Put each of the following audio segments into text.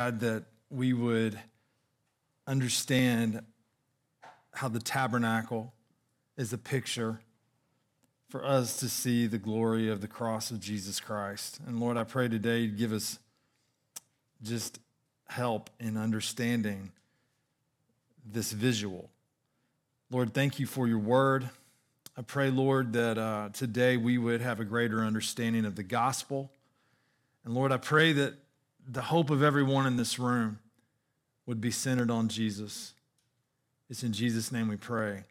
God, that we would understand how the tabernacle is a picture for us to see the glory of the cross of Jesus Christ. And Lord, I pray today you'd give us just help in understanding this visual. Lord, thank you for your word. I pray, Lord, that uh, today we would have a greater understanding of the gospel. And Lord, I pray that the hope of everyone in this room would be centered on Jesus. It's in Jesus' name we pray.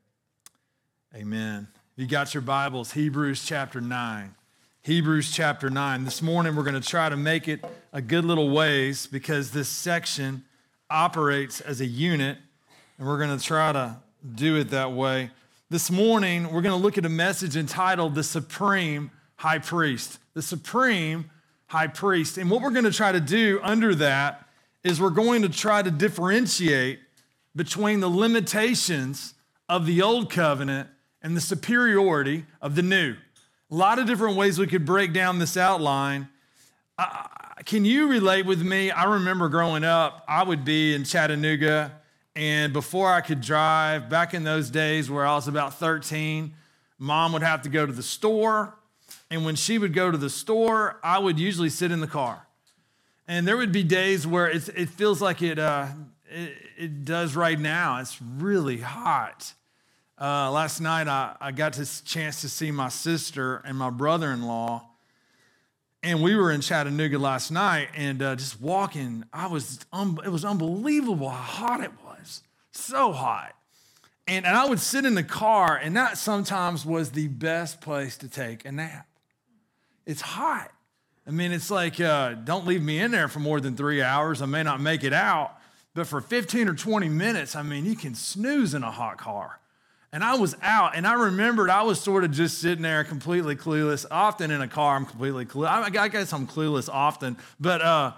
Amen. You got your Bibles, Hebrews chapter 9. Hebrews chapter 9. This morning we're going to try to make it a good little ways because this section operates as a unit, and we're going to try to do it that way. This morning we're going to look at a message entitled The Supreme High Priest. The Supreme High Priest. And what we're going to try to do under that is we're going to try to differentiate between the limitations of the old covenant and the superiority of the new. A lot of different ways we could break down this outline. Uh, can you relate with me? I remember growing up, I would be in Chattanooga, and before I could drive, back in those days where I was about 13, mom would have to go to the store. And when she would go to the store, I would usually sit in the car. And there would be days where it feels like it, uh, it, it, does right now. It's really hot. Uh, last night, I, I got this chance to see my sister and my brother in law. And we were in Chattanooga last night and uh, just walking, I was, it was unbelievable how hot it was. So hot. And, and I would sit in the car, and that sometimes was the best place to take a nap. It's hot. I mean, it's like, uh, don't leave me in there for more than three hours. I may not make it out. But for 15 or 20 minutes, I mean, you can snooze in a hot car. And I was out, and I remembered I was sort of just sitting there completely clueless. Often in a car, I'm completely clueless. I guess I'm clueless often. But uh,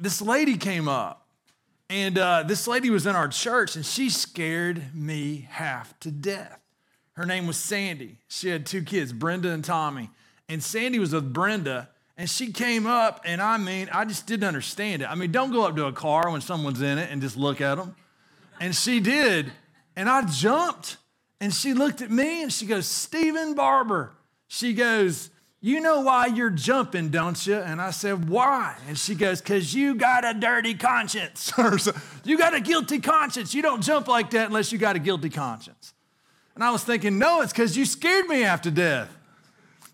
this lady came up, and uh, this lady was in our church, and she scared me half to death. Her name was Sandy. She had two kids, Brenda and Tommy. And Sandy was with Brenda, and she came up, and I mean, I just didn't understand it. I mean, don't go up to a car when someone's in it and just look at them. And she did. And I jumped and she looked at me and she goes, Stephen Barber. She goes, You know why you're jumping, don't you? And I said, Why? And she goes, Because you got a dirty conscience. you got a guilty conscience. You don't jump like that unless you got a guilty conscience. And I was thinking, No, it's because you scared me after death.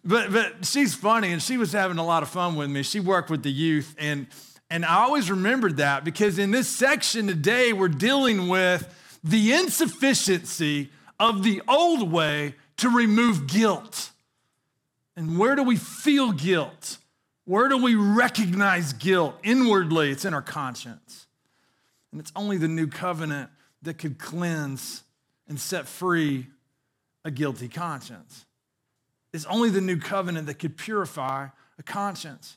But, but she's funny and she was having a lot of fun with me. She worked with the youth and and I always remembered that because in this section today, we're dealing with the insufficiency of the old way to remove guilt. And where do we feel guilt? Where do we recognize guilt? Inwardly, it's in our conscience. And it's only the new covenant that could cleanse and set free a guilty conscience. It's only the new covenant that could purify a conscience.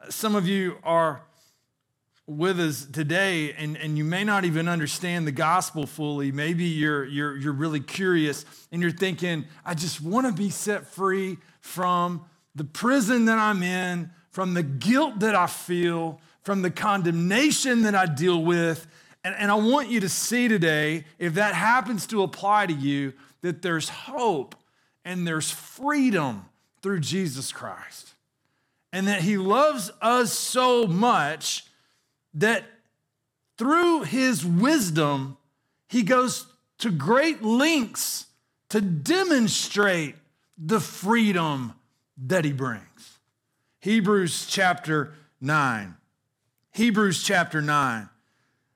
Uh, some of you are with us today and, and you may not even understand the gospel fully maybe you're, you're, you're really curious and you're thinking i just want to be set free from the prison that i'm in from the guilt that i feel from the condemnation that i deal with and, and i want you to see today if that happens to apply to you that there's hope and there's freedom through jesus christ and that he loves us so much that through his wisdom, he goes to great lengths to demonstrate the freedom that he brings. Hebrews chapter 9. Hebrews chapter 9.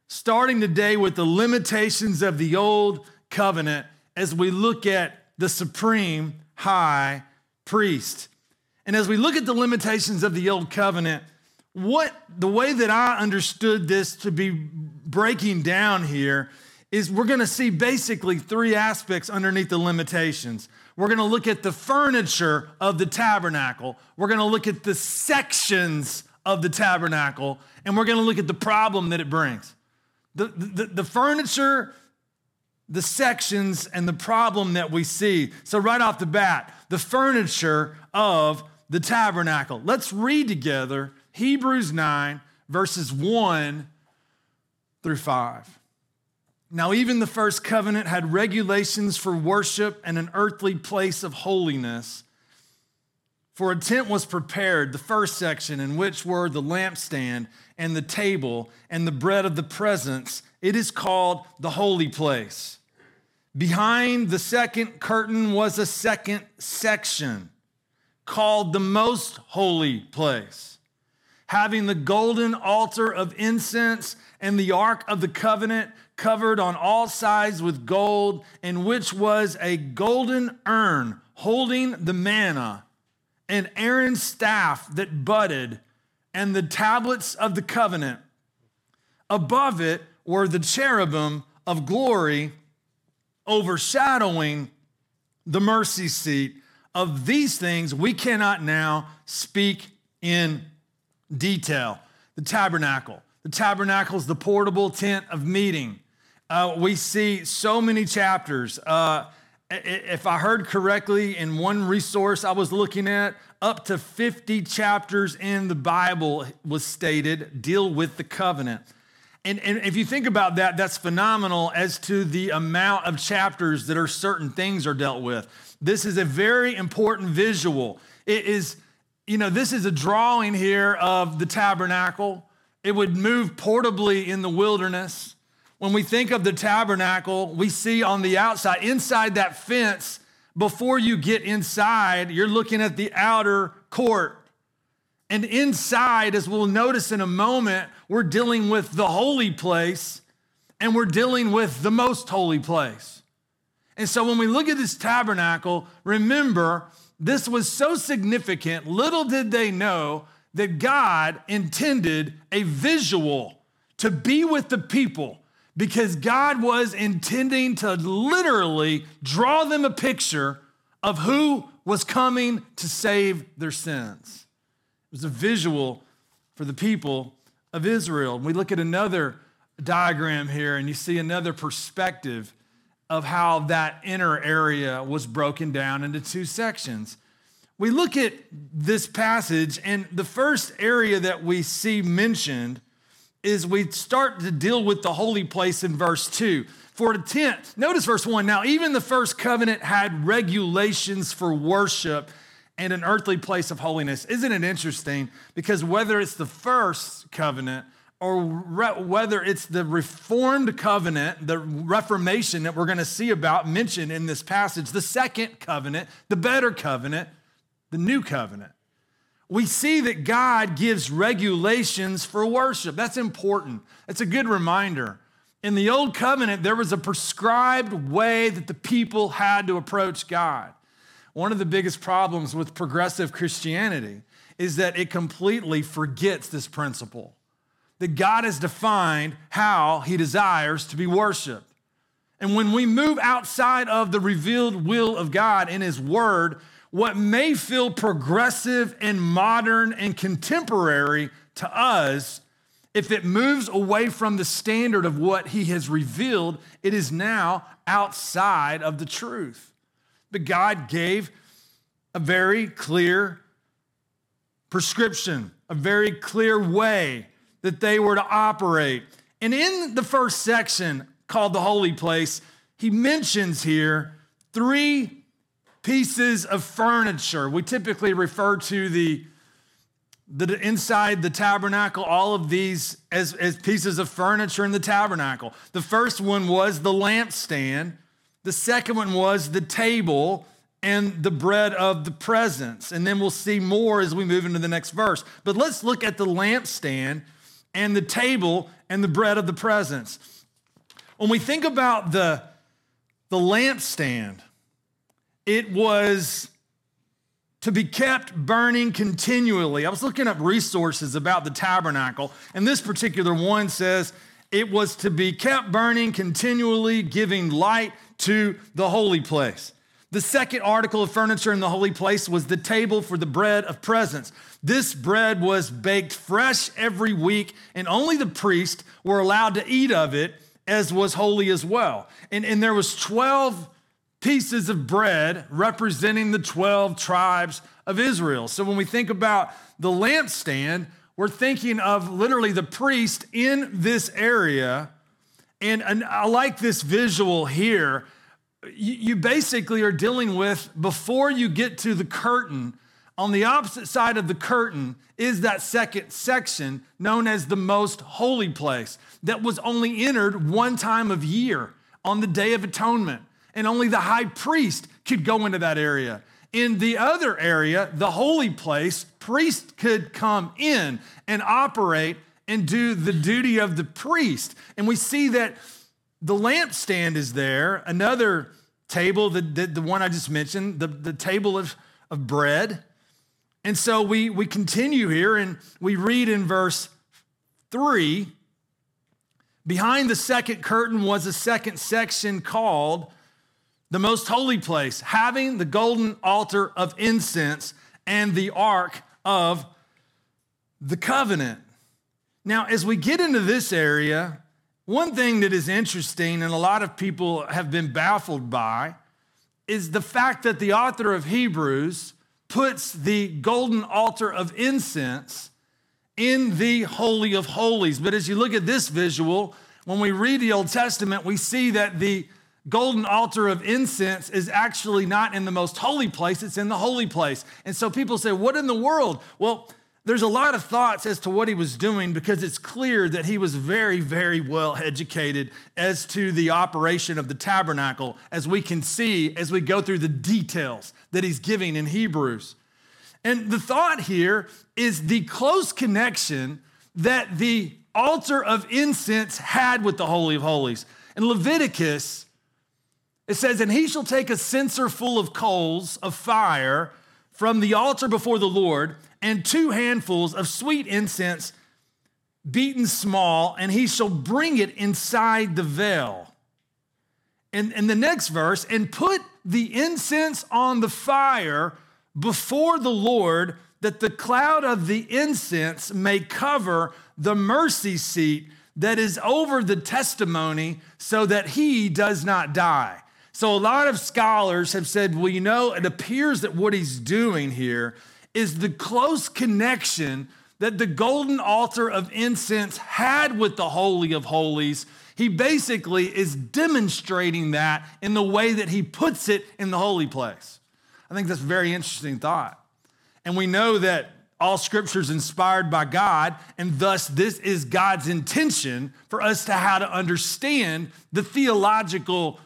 Starting today with the limitations of the old covenant as we look at the supreme high priest. And as we look at the limitations of the old covenant, what the way that I understood this to be breaking down here is we're going to see basically three aspects underneath the limitations. We're going to look at the furniture of the tabernacle. We're going to look at the sections of the tabernacle, and we're going to look at the problem that it brings. The, the, the furniture, the sections, and the problem that we see. So, right off the bat, the furniture of the tabernacle. Let's read together Hebrews 9, verses 1 through 5. Now, even the first covenant had regulations for worship and an earthly place of holiness. For a tent was prepared, the first section, in which were the lampstand and the table and the bread of the presence. It is called the holy place. Behind the second curtain was a second section called the most holy place, having the golden altar of incense and the ark of the covenant covered on all sides with gold, in which was a golden urn holding the manna, and Aaron's staff that budded, and the tablets of the covenant. Above it were the cherubim of glory overshadowing the mercy seat. Of these things, we cannot now speak in detail. The tabernacle. The tabernacle is the portable tent of meeting. Uh, we see so many chapters. Uh, if I heard correctly, in one resource I was looking at, up to 50 chapters in the Bible was stated deal with the covenant. And, and if you think about that, that's phenomenal as to the amount of chapters that are certain things are dealt with. This is a very important visual. It is, you know, this is a drawing here of the tabernacle. It would move portably in the wilderness. When we think of the tabernacle, we see on the outside, inside that fence, before you get inside, you're looking at the outer court. And inside, as we'll notice in a moment, we're dealing with the holy place and we're dealing with the most holy place. And so when we look at this tabernacle, remember, this was so significant, little did they know that God intended a visual to be with the people because God was intending to literally draw them a picture of who was coming to save their sins. It was a visual for the people of Israel. And we look at another diagram here, and you see another perspective of how that inner area was broken down into two sections. We look at this passage, and the first area that we see mentioned is we start to deal with the holy place in verse 2. For the tent, notice verse 1. Now, even the first covenant had regulations for worship and an earthly place of holiness. Isn't it interesting? Because whether it's the first covenant or re- whether it's the reformed covenant, the reformation that we're going to see about mentioned in this passage, the second covenant, the better covenant, the new covenant we see that God gives regulations for worship. That's important. It's a good reminder. In the old covenant, there was a prescribed way that the people had to approach God. One of the biggest problems with progressive Christianity is that it completely forgets this principle that God has defined how he desires to be worshiped. And when we move outside of the revealed will of God in his word, what may feel progressive and modern and contemporary to us, if it moves away from the standard of what he has revealed, it is now outside of the truth. But God gave a very clear prescription, a very clear way that they were to operate. And in the first section called the holy place, he mentions here three pieces of furniture. We typically refer to the, the inside the tabernacle, all of these as, as pieces of furniture in the tabernacle. The first one was the lampstand, the second one was the table and the bread of the presence. And then we'll see more as we move into the next verse. But let's look at the lampstand and the table and the bread of the presence. When we think about the, the lampstand, it was to be kept burning continually. I was looking up resources about the tabernacle, and this particular one says it was to be kept burning continually, giving light to the holy place. The second article of furniture in the holy place was the table for the bread of presence. This bread was baked fresh every week, and only the priest were allowed to eat of it, as was holy as well. And, and there was 12 pieces of bread representing the 12 tribes of Israel. So when we think about the lampstand, we're thinking of literally the priest in this area. And, and I like this visual here. You, you basically are dealing with, before you get to the curtain, on the opposite side of the curtain is that second section known as the most holy place that was only entered one time of year on the Day of Atonement. And only the high priest could go into that area. In the other area, the holy place, priest could come in and operate and do the duty of the priest. And we see that the lampstand is there, another table, the, the, the one I just mentioned, the, the table of, of bread and so we, we continue here and we read in verse 3 Behind the second curtain was a second section called the most holy place, having the golden altar of incense and the ark of the covenant. Now, as we get into this area, one thing that is interesting and a lot of people have been baffled by is the fact that the author of Hebrews puts the golden altar of incense in the Holy of Holies. But as you look at this visual, when we read the Old Testament, we see that the golden altar of incense is actually not in the most holy place, it's in the holy place. And so people say, What in the world? Well, there's a lot of thoughts as to what he was doing because it's clear that he was very, very well educated as to the operation of the tabernacle, as we can see as we go through the details that he's giving in Hebrews. And the thought here is the close connection that the altar of incense had with the Holy of Holies. In Leviticus, it says, And he shall take a censer full of coals of fire from the altar before the Lord and two handfuls of sweet incense beaten small, and he shall bring it inside the veil. And, and the next verse, and put the incense on the fire before the Lord, that the cloud of the incense may cover the mercy seat that is over the testimony, so that he does not die. So, a lot of scholars have said, well, you know, it appears that what he's doing here is the close connection that the golden altar of incense had with the Holy of Holies. He basically is demonstrating that in the way that he puts it in the holy place. I think that's a very interesting thought. And we know that all scripture is inspired by God, and thus this is God's intention for us to how to understand the theological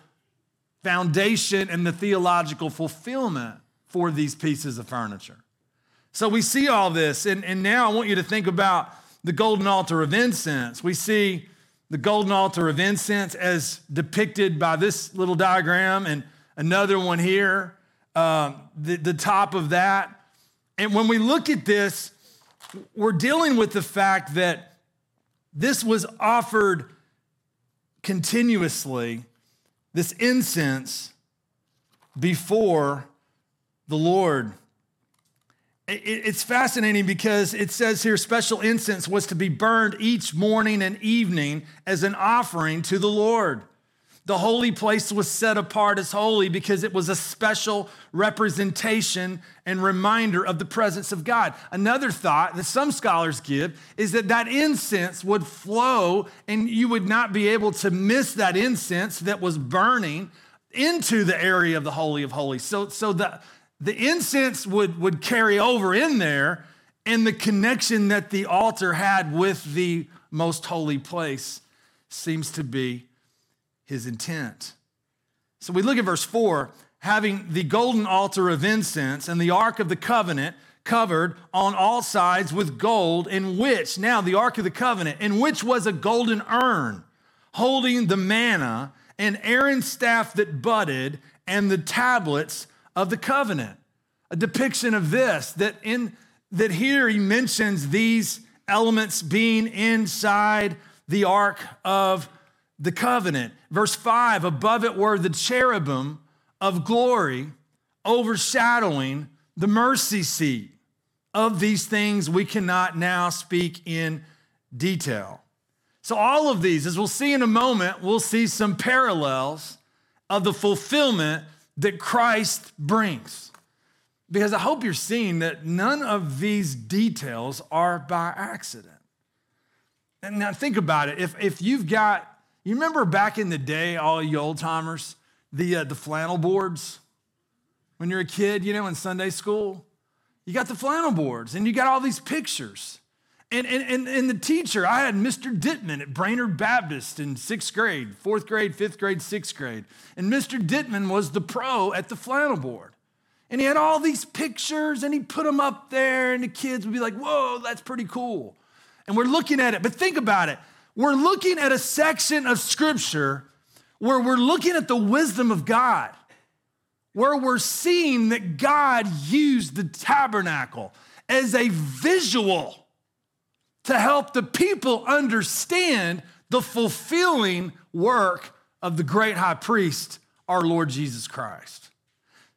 foundation and the theological fulfillment for these pieces of furniture. So we see all this, and, and now I want you to think about the golden altar of incense. We see the golden altar of incense as depicted by this little diagram and another one here, um, the, the top of that. And when we look at this, we're dealing with the fact that this was offered continuously, this incense, before the Lord. It's fascinating because it says here special incense was to be burned each morning and evening as an offering to the Lord. The holy place was set apart as holy because it was a special representation and reminder of the presence of God. Another thought that some scholars give is that that incense would flow and you would not be able to miss that incense that was burning into the area of the Holy of Holies. So, so the, the incense would, would carry over in there, and the connection that the altar had with the most holy place seems to be his intent. So we look at verse 4 having the golden altar of incense and the ark of the covenant covered on all sides with gold, in which, now the ark of the covenant, in which was a golden urn holding the manna and Aaron's staff that budded and the tablets of the covenant. A depiction of this, that in that here he mentions these elements being inside the ark of the covenant. Verse 5 above it were the cherubim of glory overshadowing the mercy seat. Of these things we cannot now speak in detail. So, all of these, as we'll see in a moment, we'll see some parallels of the fulfillment that Christ brings. because I hope you're seeing that none of these details are by accident. And now think about it. If, if you've got, you remember back in the day, all you old timers, the, uh, the flannel boards when you're a kid, you know, in Sunday school? You got the flannel boards and you got all these pictures. And, and, and, and the teacher, I had Mr. Dittman at Brainerd Baptist in sixth grade, fourth grade, fifth grade, sixth grade. And Mr. Dittman was the pro at the flannel board. And he had all these pictures and he put them up there, and the kids would be like, whoa, that's pretty cool. And we're looking at it. But think about it. We're looking at a section of scripture where we're looking at the wisdom of God, where we're seeing that God used the tabernacle as a visual to help the people understand the fulfilling work of the great high priest, our Lord Jesus Christ.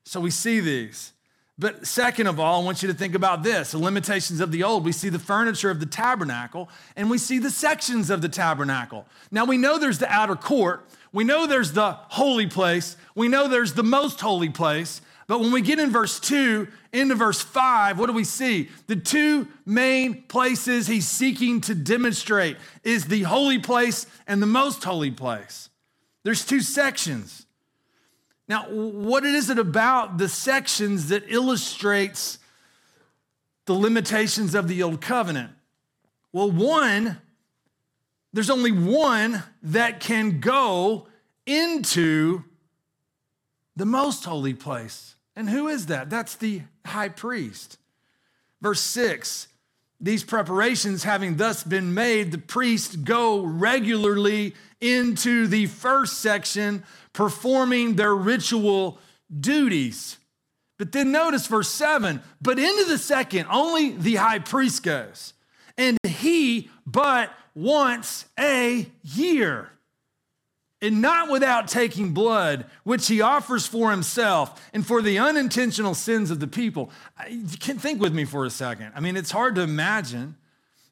So we see these. But second of all, I want you to think about this the limitations of the old. We see the furniture of the tabernacle and we see the sections of the tabernacle. Now we know there's the outer court, we know there's the holy place, we know there's the most holy place. But when we get in verse 2 into verse 5, what do we see? The two main places he's seeking to demonstrate is the holy place and the most holy place. There's two sections. Now, what is it about the sections that illustrates the limitations of the old covenant? Well, one, there's only one that can go into the most holy place. And who is that? That's the high priest. Verse 6 These preparations having thus been made, the priests go regularly into the first section, performing their ritual duties. But then notice verse 7 but into the second, only the high priest goes, and he but once a year and not without taking blood, which he offers for himself and for the unintentional sins of the people. You can think with me for a second. I mean, it's hard to imagine,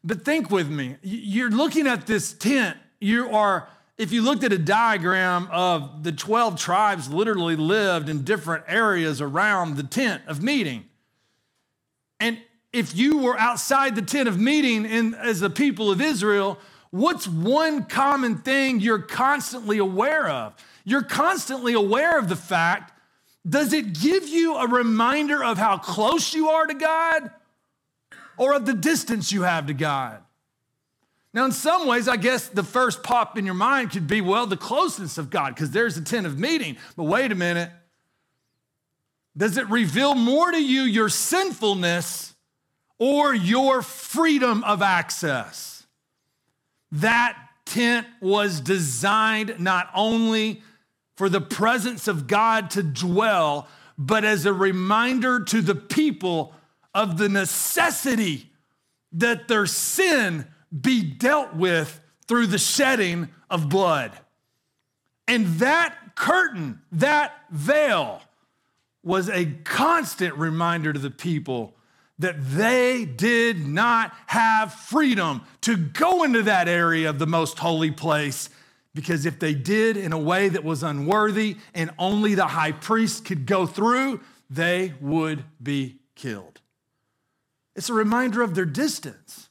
but think with me. You're looking at this tent. You are, if you looked at a diagram of the 12 tribes literally lived in different areas around the tent of meeting. And if you were outside the tent of meeting in, as the people of Israel, What's one common thing you're constantly aware of? You're constantly aware of the fact does it give you a reminder of how close you are to God or of the distance you have to God? Now, in some ways, I guess the first pop in your mind could be, well, the closeness of God, because there's a tent of meeting. But wait a minute. Does it reveal more to you your sinfulness or your freedom of access? That tent was designed not only for the presence of God to dwell, but as a reminder to the people of the necessity that their sin be dealt with through the shedding of blood. And that curtain, that veil, was a constant reminder to the people that they did not have freedom to go into that area of the most holy place because if they did in a way that was unworthy and only the high priest could go through, they would be killed. It's a reminder of their distance.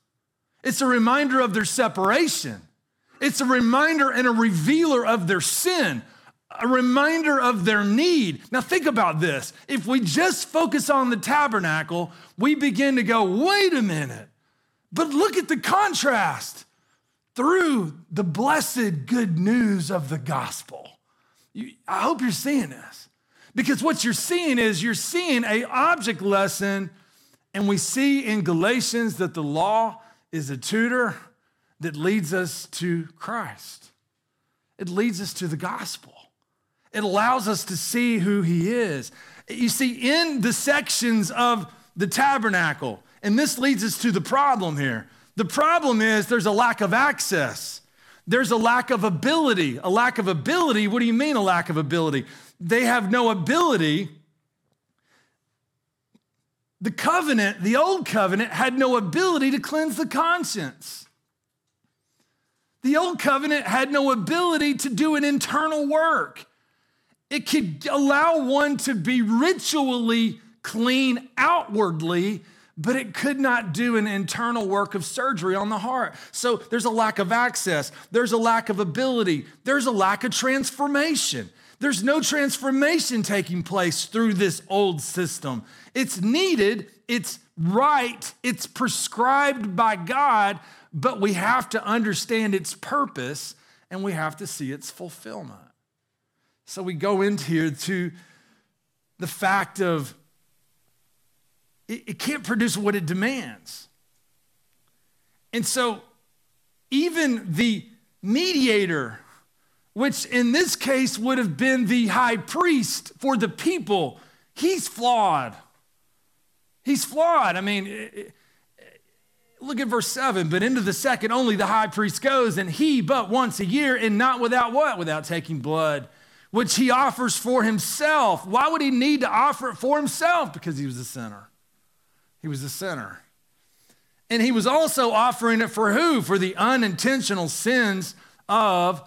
It's a reminder of their separation. It's a reminder and a revealer of their sin a reminder of their need. Now, think about this. If we just focus on the tabernacle, we begin to go, wait a minute, but look at the contrast through the blessed good news of the gospel. You, I hope you're seeing this because what you're seeing is you're seeing a object lesson and we see in Galatians that the law is a tutor that leads us to Christ. It leads us to the gospel. It allows us to see who he is. You see, in the sections of the tabernacle, and this leads us to the problem here. The problem is there's a lack of access. There's a lack of ability. A lack of ability, what do you mean a lack of ability? They have no ability. The covenant, the old covenant, had no ability to cleanse the conscience. The old covenant had no ability to do an internal work. It could allow one to be ritually clean outwardly, but it could not do an internal work of surgery on the heart. So there's a lack of access, there's a lack of ability, there's a lack of transformation. There's no transformation taking place through this old system. It's needed, it's right, it's prescribed by God, but we have to understand its purpose and we have to see its fulfillment. So we go into here to the fact of it, it can't produce what it demands. And so even the mediator which in this case would have been the high priest for the people, he's flawed. He's flawed. I mean, look at verse 7. But into the second only the high priest goes, and he but once a year, and not without what? Without taking blood, which he offers for himself. Why would he need to offer it for himself? Because he was a sinner. He was a sinner. And he was also offering it for who? For the unintentional sins of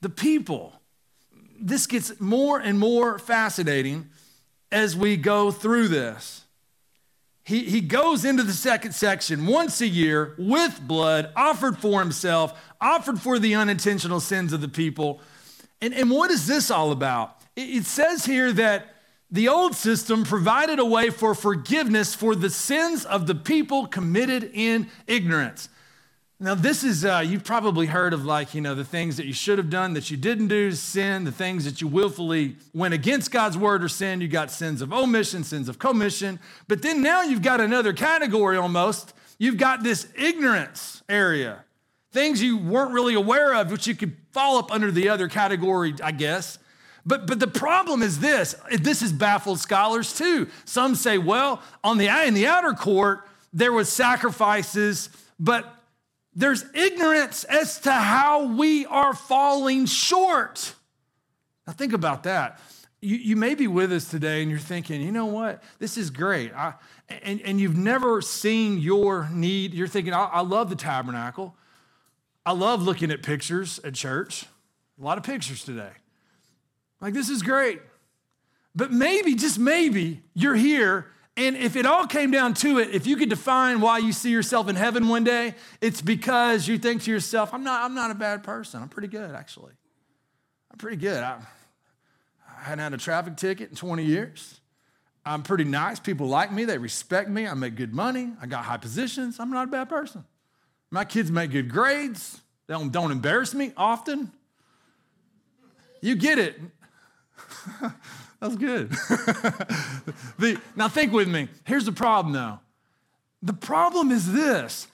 the people. This gets more and more fascinating as we go through this. He, he goes into the second section once a year with blood offered for himself, offered for the unintentional sins of the people. And, and what is this all about? It, it says here that the old system provided a way for forgiveness for the sins of the people committed in ignorance. Now, this is, uh, you've probably heard of like, you know, the things that you should have done that you didn't do, sin, the things that you willfully went against God's word or sin. You got sins of omission, sins of commission. But then now you've got another category almost. You've got this ignorance area, things you weren't really aware of, which you could fall up under the other category, I guess. But, but the problem is this this has baffled scholars too. Some say, well, on the, in the outer court, there was sacrifices, but there's ignorance as to how we are falling short. Now, think about that. You, you may be with us today and you're thinking, you know what? This is great. I, and, and you've never seen your need. You're thinking, I, I love the tabernacle. I love looking at pictures at church. A lot of pictures today. Like, this is great. But maybe, just maybe, you're here and if it all came down to it, if you could define why you see yourself in heaven one day, it's because you think to yourself, I'm not, I'm not a bad person. I'm pretty good, actually. I'm pretty good. I, I hadn't had a traffic ticket in 20 years. I'm pretty nice. People like me. They respect me. I make good money. I got high positions. I'm not a bad person. My kids make good grades. They don't, don't embarrass me often. You get it. That's good. the, now, think with me. Here's the problem, though. The problem is this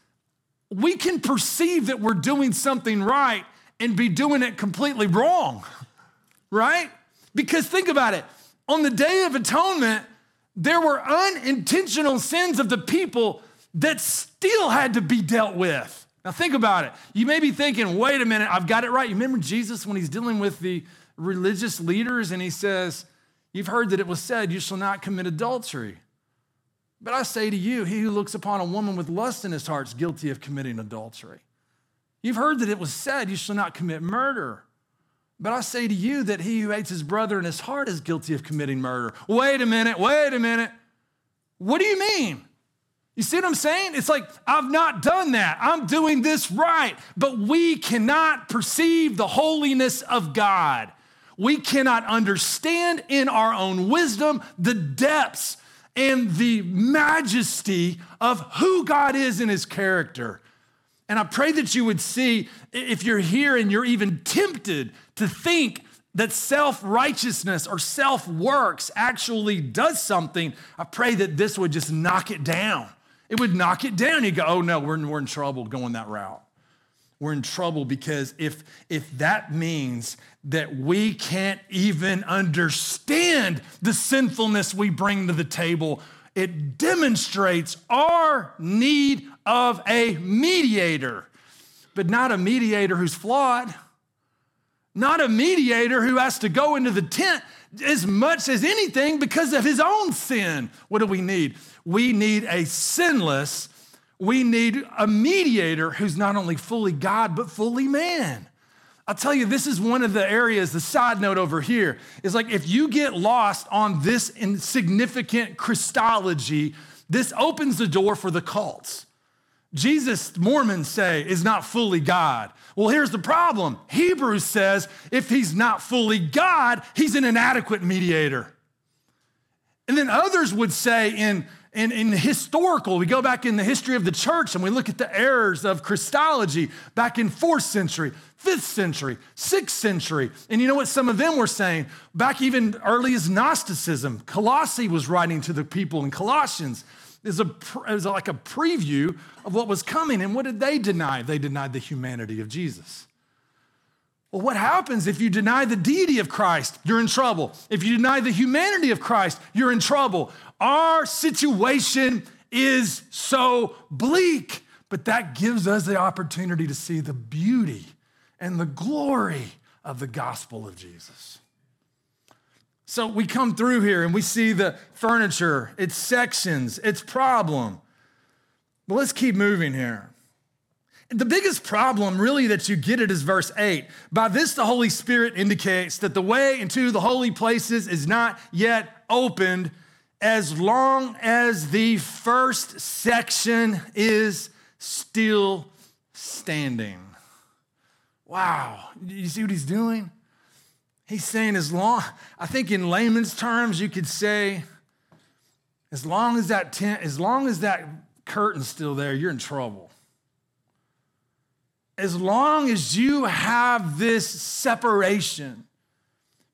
we can perceive that we're doing something right and be doing it completely wrong, right? Because think about it. On the Day of Atonement, there were unintentional sins of the people that still had to be dealt with. Now, think about it. You may be thinking, wait a minute, I've got it right. You remember Jesus when he's dealing with the religious leaders and he says, You've heard that it was said, You shall not commit adultery. But I say to you, he who looks upon a woman with lust in his heart is guilty of committing adultery. You've heard that it was said, You shall not commit murder. But I say to you that he who hates his brother in his heart is guilty of committing murder. Wait a minute, wait a minute. What do you mean? You see what I'm saying? It's like, I've not done that. I'm doing this right. But we cannot perceive the holiness of God we cannot understand in our own wisdom the depths and the majesty of who God is in his character. And I pray that you would see, if you're here and you're even tempted to think that self righteousness or self works actually does something, I pray that this would just knock it down. It would knock it down. You go, oh no, we're, we're in trouble going that route we're in trouble because if, if that means that we can't even understand the sinfulness we bring to the table, it demonstrates our need of a mediator, but not a mediator who's flawed, not a mediator who has to go into the tent as much as anything because of his own sin. What do we need? We need a sinless we need a mediator who's not only fully God, but fully man. I'll tell you, this is one of the areas, the side note over here is like if you get lost on this insignificant Christology, this opens the door for the cults. Jesus, Mormons say, is not fully God. Well, here's the problem Hebrews says if he's not fully God, he's an inadequate mediator. And then others would say in in, in historical, we go back in the history of the church and we look at the errors of Christology back in fourth century, fifth century, sixth century. And you know what some of them were saying? Back even early as Gnosticism. Colossae was writing to the people in Colossians. Is a, is like a preview of what was coming. And what did they deny? They denied the humanity of Jesus. Well, what happens if you deny the deity of Christ? You're in trouble. If you deny the humanity of Christ, you're in trouble. Our situation is so bleak, but that gives us the opportunity to see the beauty and the glory of the gospel of Jesus. So we come through here and we see the furniture, its sections, its problem. But let's keep moving here. The biggest problem, really, that you get it is verse 8. By this, the Holy Spirit indicates that the way into the holy places is not yet opened as long as the first section is still standing. Wow. You see what he's doing? He's saying, as long, I think in layman's terms, you could say, as long as that tent, as long as that curtain's still there, you're in trouble. As long as you have this separation,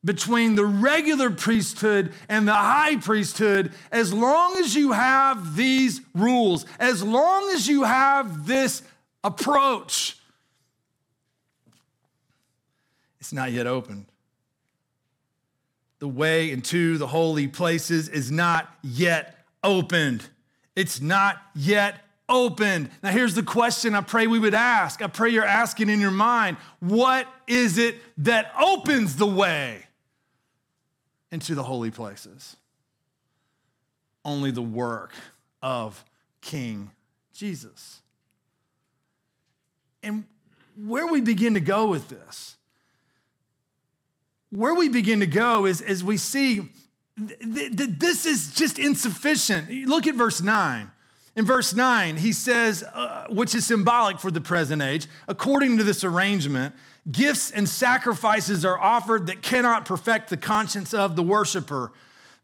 between the regular priesthood and the high priesthood as long as you have these rules, as long as you have this approach. It's not yet opened. The way into the holy places is not yet opened. It's not yet opened. Now, here's the question I pray we would ask. I pray you're asking in your mind what is it that opens the way? into the holy places. Only the work of King Jesus. And where we begin to go with this, where we begin to go is as we see that this is just insufficient. Look at verse 9. In verse 9, he says, uh, which is symbolic for the present age, according to this arrangement, Gifts and sacrifices are offered that cannot perfect the conscience of the worshiper,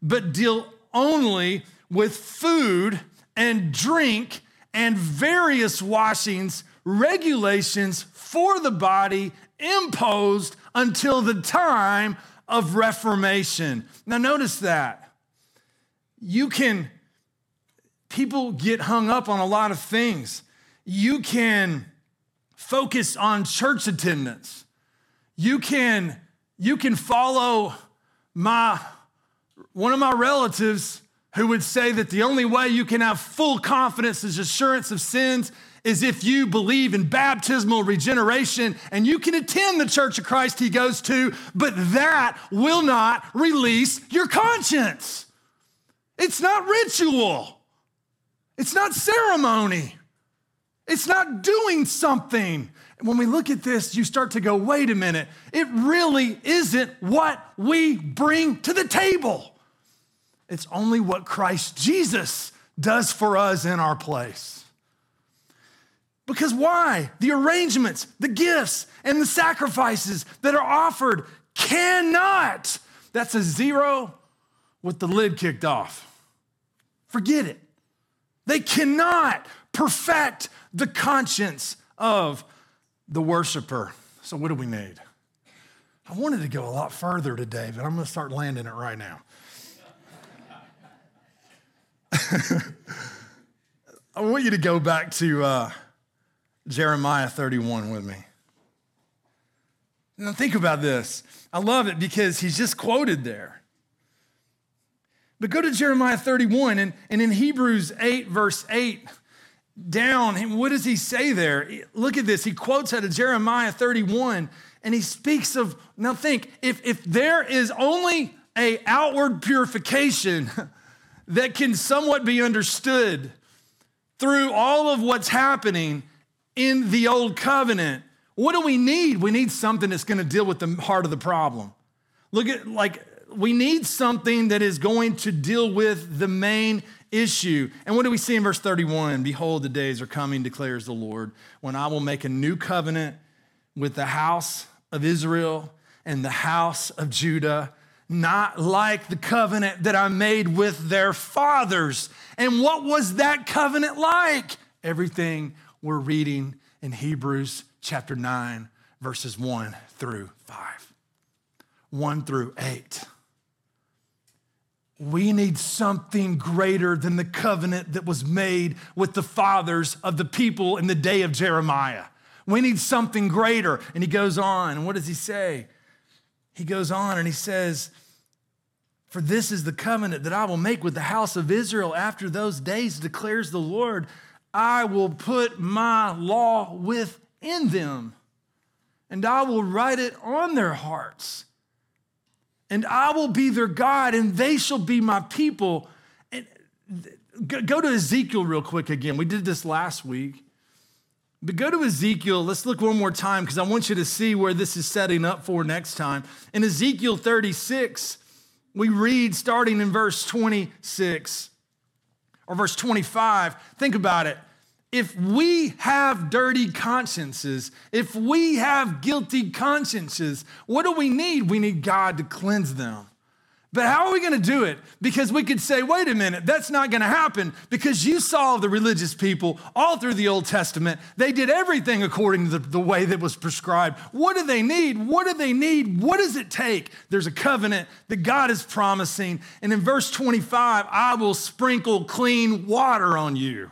but deal only with food and drink and various washings, regulations for the body imposed until the time of Reformation. Now, notice that. You can, people get hung up on a lot of things. You can focus on church attendance. You can, you can follow my one of my relatives who would say that the only way you can have full confidence is assurance of sins is if you believe in baptismal regeneration and you can attend the church of Christ he goes to, but that will not release your conscience. It's not ritual, it's not ceremony. It's not doing something. When we look at this, you start to go, wait a minute, it really isn't what we bring to the table. It's only what Christ Jesus does for us in our place. Because why? The arrangements, the gifts, and the sacrifices that are offered cannot. That's a zero with the lid kicked off. Forget it. They cannot perfect the conscience of the worshiper. So, what do we need? I wanted to go a lot further today, but I'm going to start landing it right now. I want you to go back to uh, Jeremiah 31 with me. Now, think about this. I love it because he's just quoted there. But go to Jeremiah 31, and, and in Hebrews 8, verse 8, down. What does he say there? Look at this. He quotes out of Jeremiah 31 and he speaks of, now think, if, if there is only a outward purification that can somewhat be understood through all of what's happening in the old covenant, What do we need? We need something that's going to deal with the heart of the problem. Look at, like, we need something that is going to deal with the main issue. And what do we see in verse 31? Behold, the days are coming, declares the Lord, when I will make a new covenant with the house of Israel and the house of Judah, not like the covenant that I made with their fathers. And what was that covenant like? Everything we're reading in Hebrews chapter 9, verses 1 through 5, 1 through 8. We need something greater than the covenant that was made with the fathers of the people in the day of Jeremiah. We need something greater. And he goes on, and what does he say? He goes on and he says, For this is the covenant that I will make with the house of Israel after those days, declares the Lord. I will put my law within them, and I will write it on their hearts. And I will be their God, and they shall be my people. And go to Ezekiel real quick again. We did this last week. But go to Ezekiel. Let's look one more time because I want you to see where this is setting up for next time. In Ezekiel 36, we read starting in verse 26 or verse 25. Think about it. If we have dirty consciences, if we have guilty consciences, what do we need? We need God to cleanse them. But how are we going to do it? Because we could say, wait a minute, that's not going to happen because you saw the religious people all through the Old Testament. They did everything according to the, the, way that was prescribed. What do they need? What do they need? What does it take? There's a covenant that God is promising. And in verse 25, I will sprinkle clean water on you,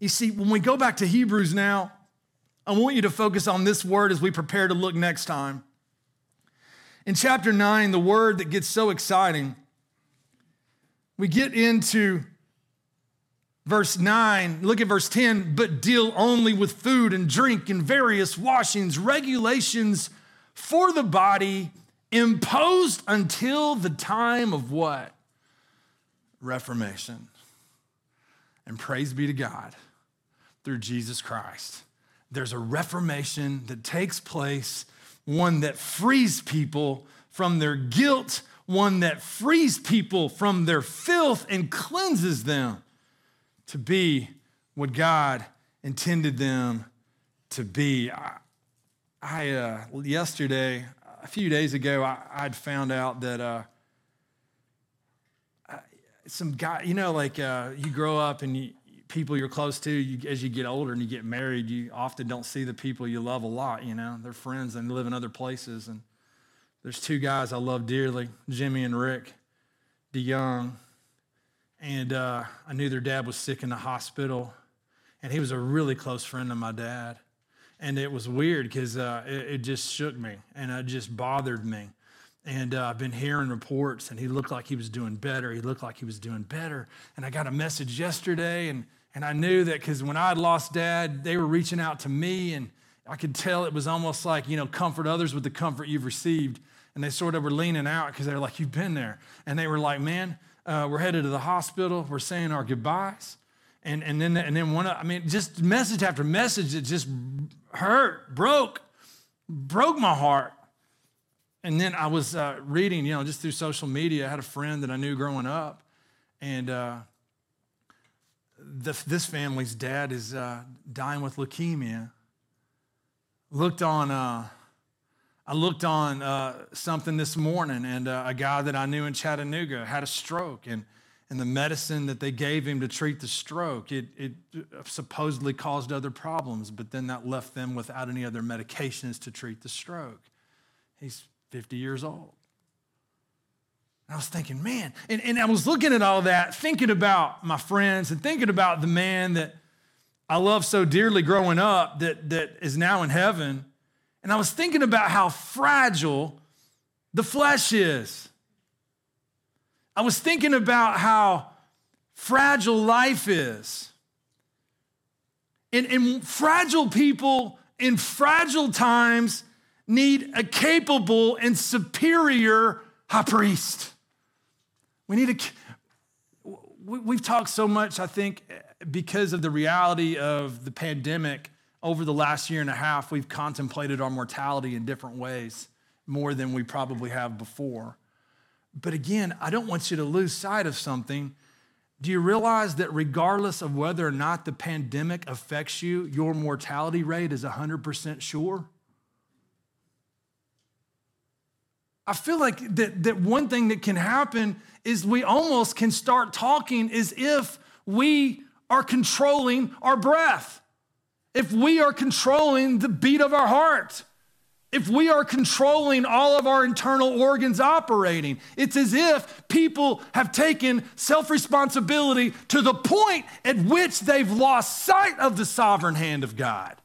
You see, when we go back to Hebrews now, I want you to focus on this word as we prepare to look next time. In chapter 9, the word that gets so exciting, we get into verse 9. Look at verse 10 but deal only with food and drink and various washings, regulations for the body imposed until the time of what? Reformation. And praise be to God through Jesus Christ there's a reformation that takes place, one that frees people from their guilt, one that frees people from their filth and cleanses them to be what God intended them to be. I, I uh, yesterday, a few days ago, I, would found out that uh, some guy, you know, like uh, you grow up and you, people you're close to, you, as you get older and you get married, you often don't see the people you love a lot. You know, they're friends and live in other places. And there's two guys I love dearly, Jimmy and Rick DeYoung. And uh, I knew their dad was sick in the hospital, and he was a really close friend of my dad. And it was weird because uh, it, it just shook me and it just bothered me. And uh, I've been hearing reports, and he looked like he was doing better. He looked like he was doing better. And I got a message yesterday, and and I knew that because when I had lost dad, they were reaching out to me, and I could tell it was almost like, you know, comfort others with the comfort you've received. And they sort of were leaning out because they're like, You've been there. And they were like, Man, uh, we're headed to the hospital. We're saying our goodbyes. And, and then, and then one, I mean, just message after message that just hurt, broke, broke my heart. And then I was uh, reading, you know, just through social media. I had a friend that I knew growing up, and uh, the, this family's dad is uh, dying with leukemia. Looked on, uh, I looked on uh, something this morning, and uh, a guy that I knew in Chattanooga had a stroke, and and the medicine that they gave him to treat the stroke, it, it supposedly caused other problems, but then that left them without any other medications to treat the stroke. He's 50 years old. I was thinking, man, and, and I was looking at all that, thinking about my friends and thinking about the man that I loved so dearly growing up that, that is now in heaven. And I was thinking about how fragile the flesh is. I was thinking about how fragile life is. And, and fragile people in fragile times need a capable and superior high priest. We need a, we've talked so much, I think, because of the reality of the pandemic over the last year and a half, we've contemplated our mortality in different ways more than we probably have before. But again, I don't want you to lose sight of something. Do you realize that regardless of whether or not the pandemic affects you, your mortality rate is 100% sure? I feel like that, that one thing that can happen is we almost can start talking as if we are controlling our breath, if we are controlling the beat of our heart, if we are controlling all of our internal organs operating, it's as if people have taken self responsibility to the point at which they've lost sight of the sovereign hand of God.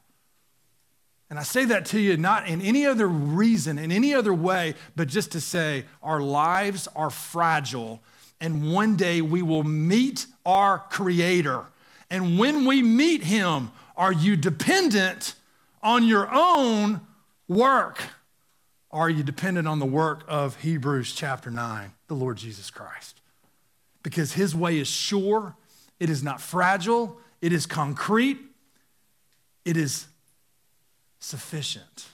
And I say that to you not in any other reason, in any other way, but just to say our lives are fragile, and one day we will meet our Creator. And when we meet Him, are you dependent on your own work? Are you dependent on the work of Hebrews chapter 9, the Lord Jesus Christ? Because His way is sure, it is not fragile, it is concrete, it is sufficient.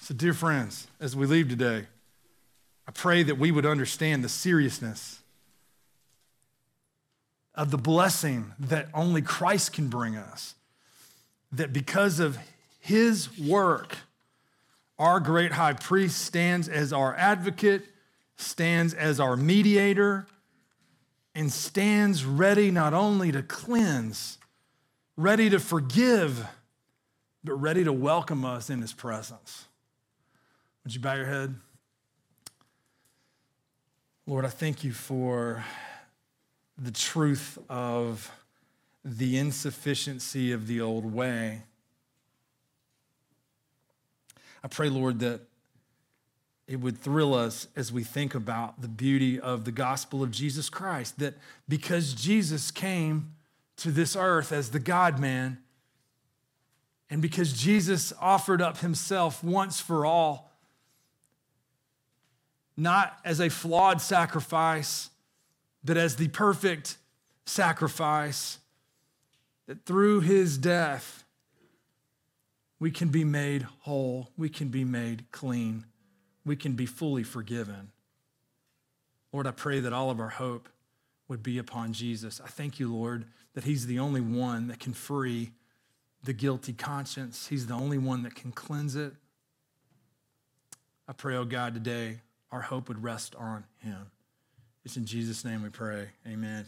So, dear friends, as we leave today, I pray that we would understand the seriousness of the blessing that only Christ can bring us. That because of his work, our great high priest stands as our advocate, stands as our mediator, and stands ready not only to cleanse, ready to forgive but ready to welcome us in his presence. Would you bow your head? Lord, I thank you for the truth of the insufficiency of the old way. I pray, Lord, that it would thrill us as we think about the beauty of the gospel of Jesus Christ, that because Jesus came to this earth as the God man, and because Jesus offered up himself once for all, not as a flawed sacrifice, but as the perfect sacrifice, that through his death, we can be made whole, we can be made clean, we can be fully forgiven. Lord, I pray that all of our hope would be upon Jesus. I thank you, Lord, that he's the only one that can free the guilty conscience. He's the only one that can cleanse it. I pray, oh God, today our hope would rest on him. It's in Jesus' name we pray. Amen.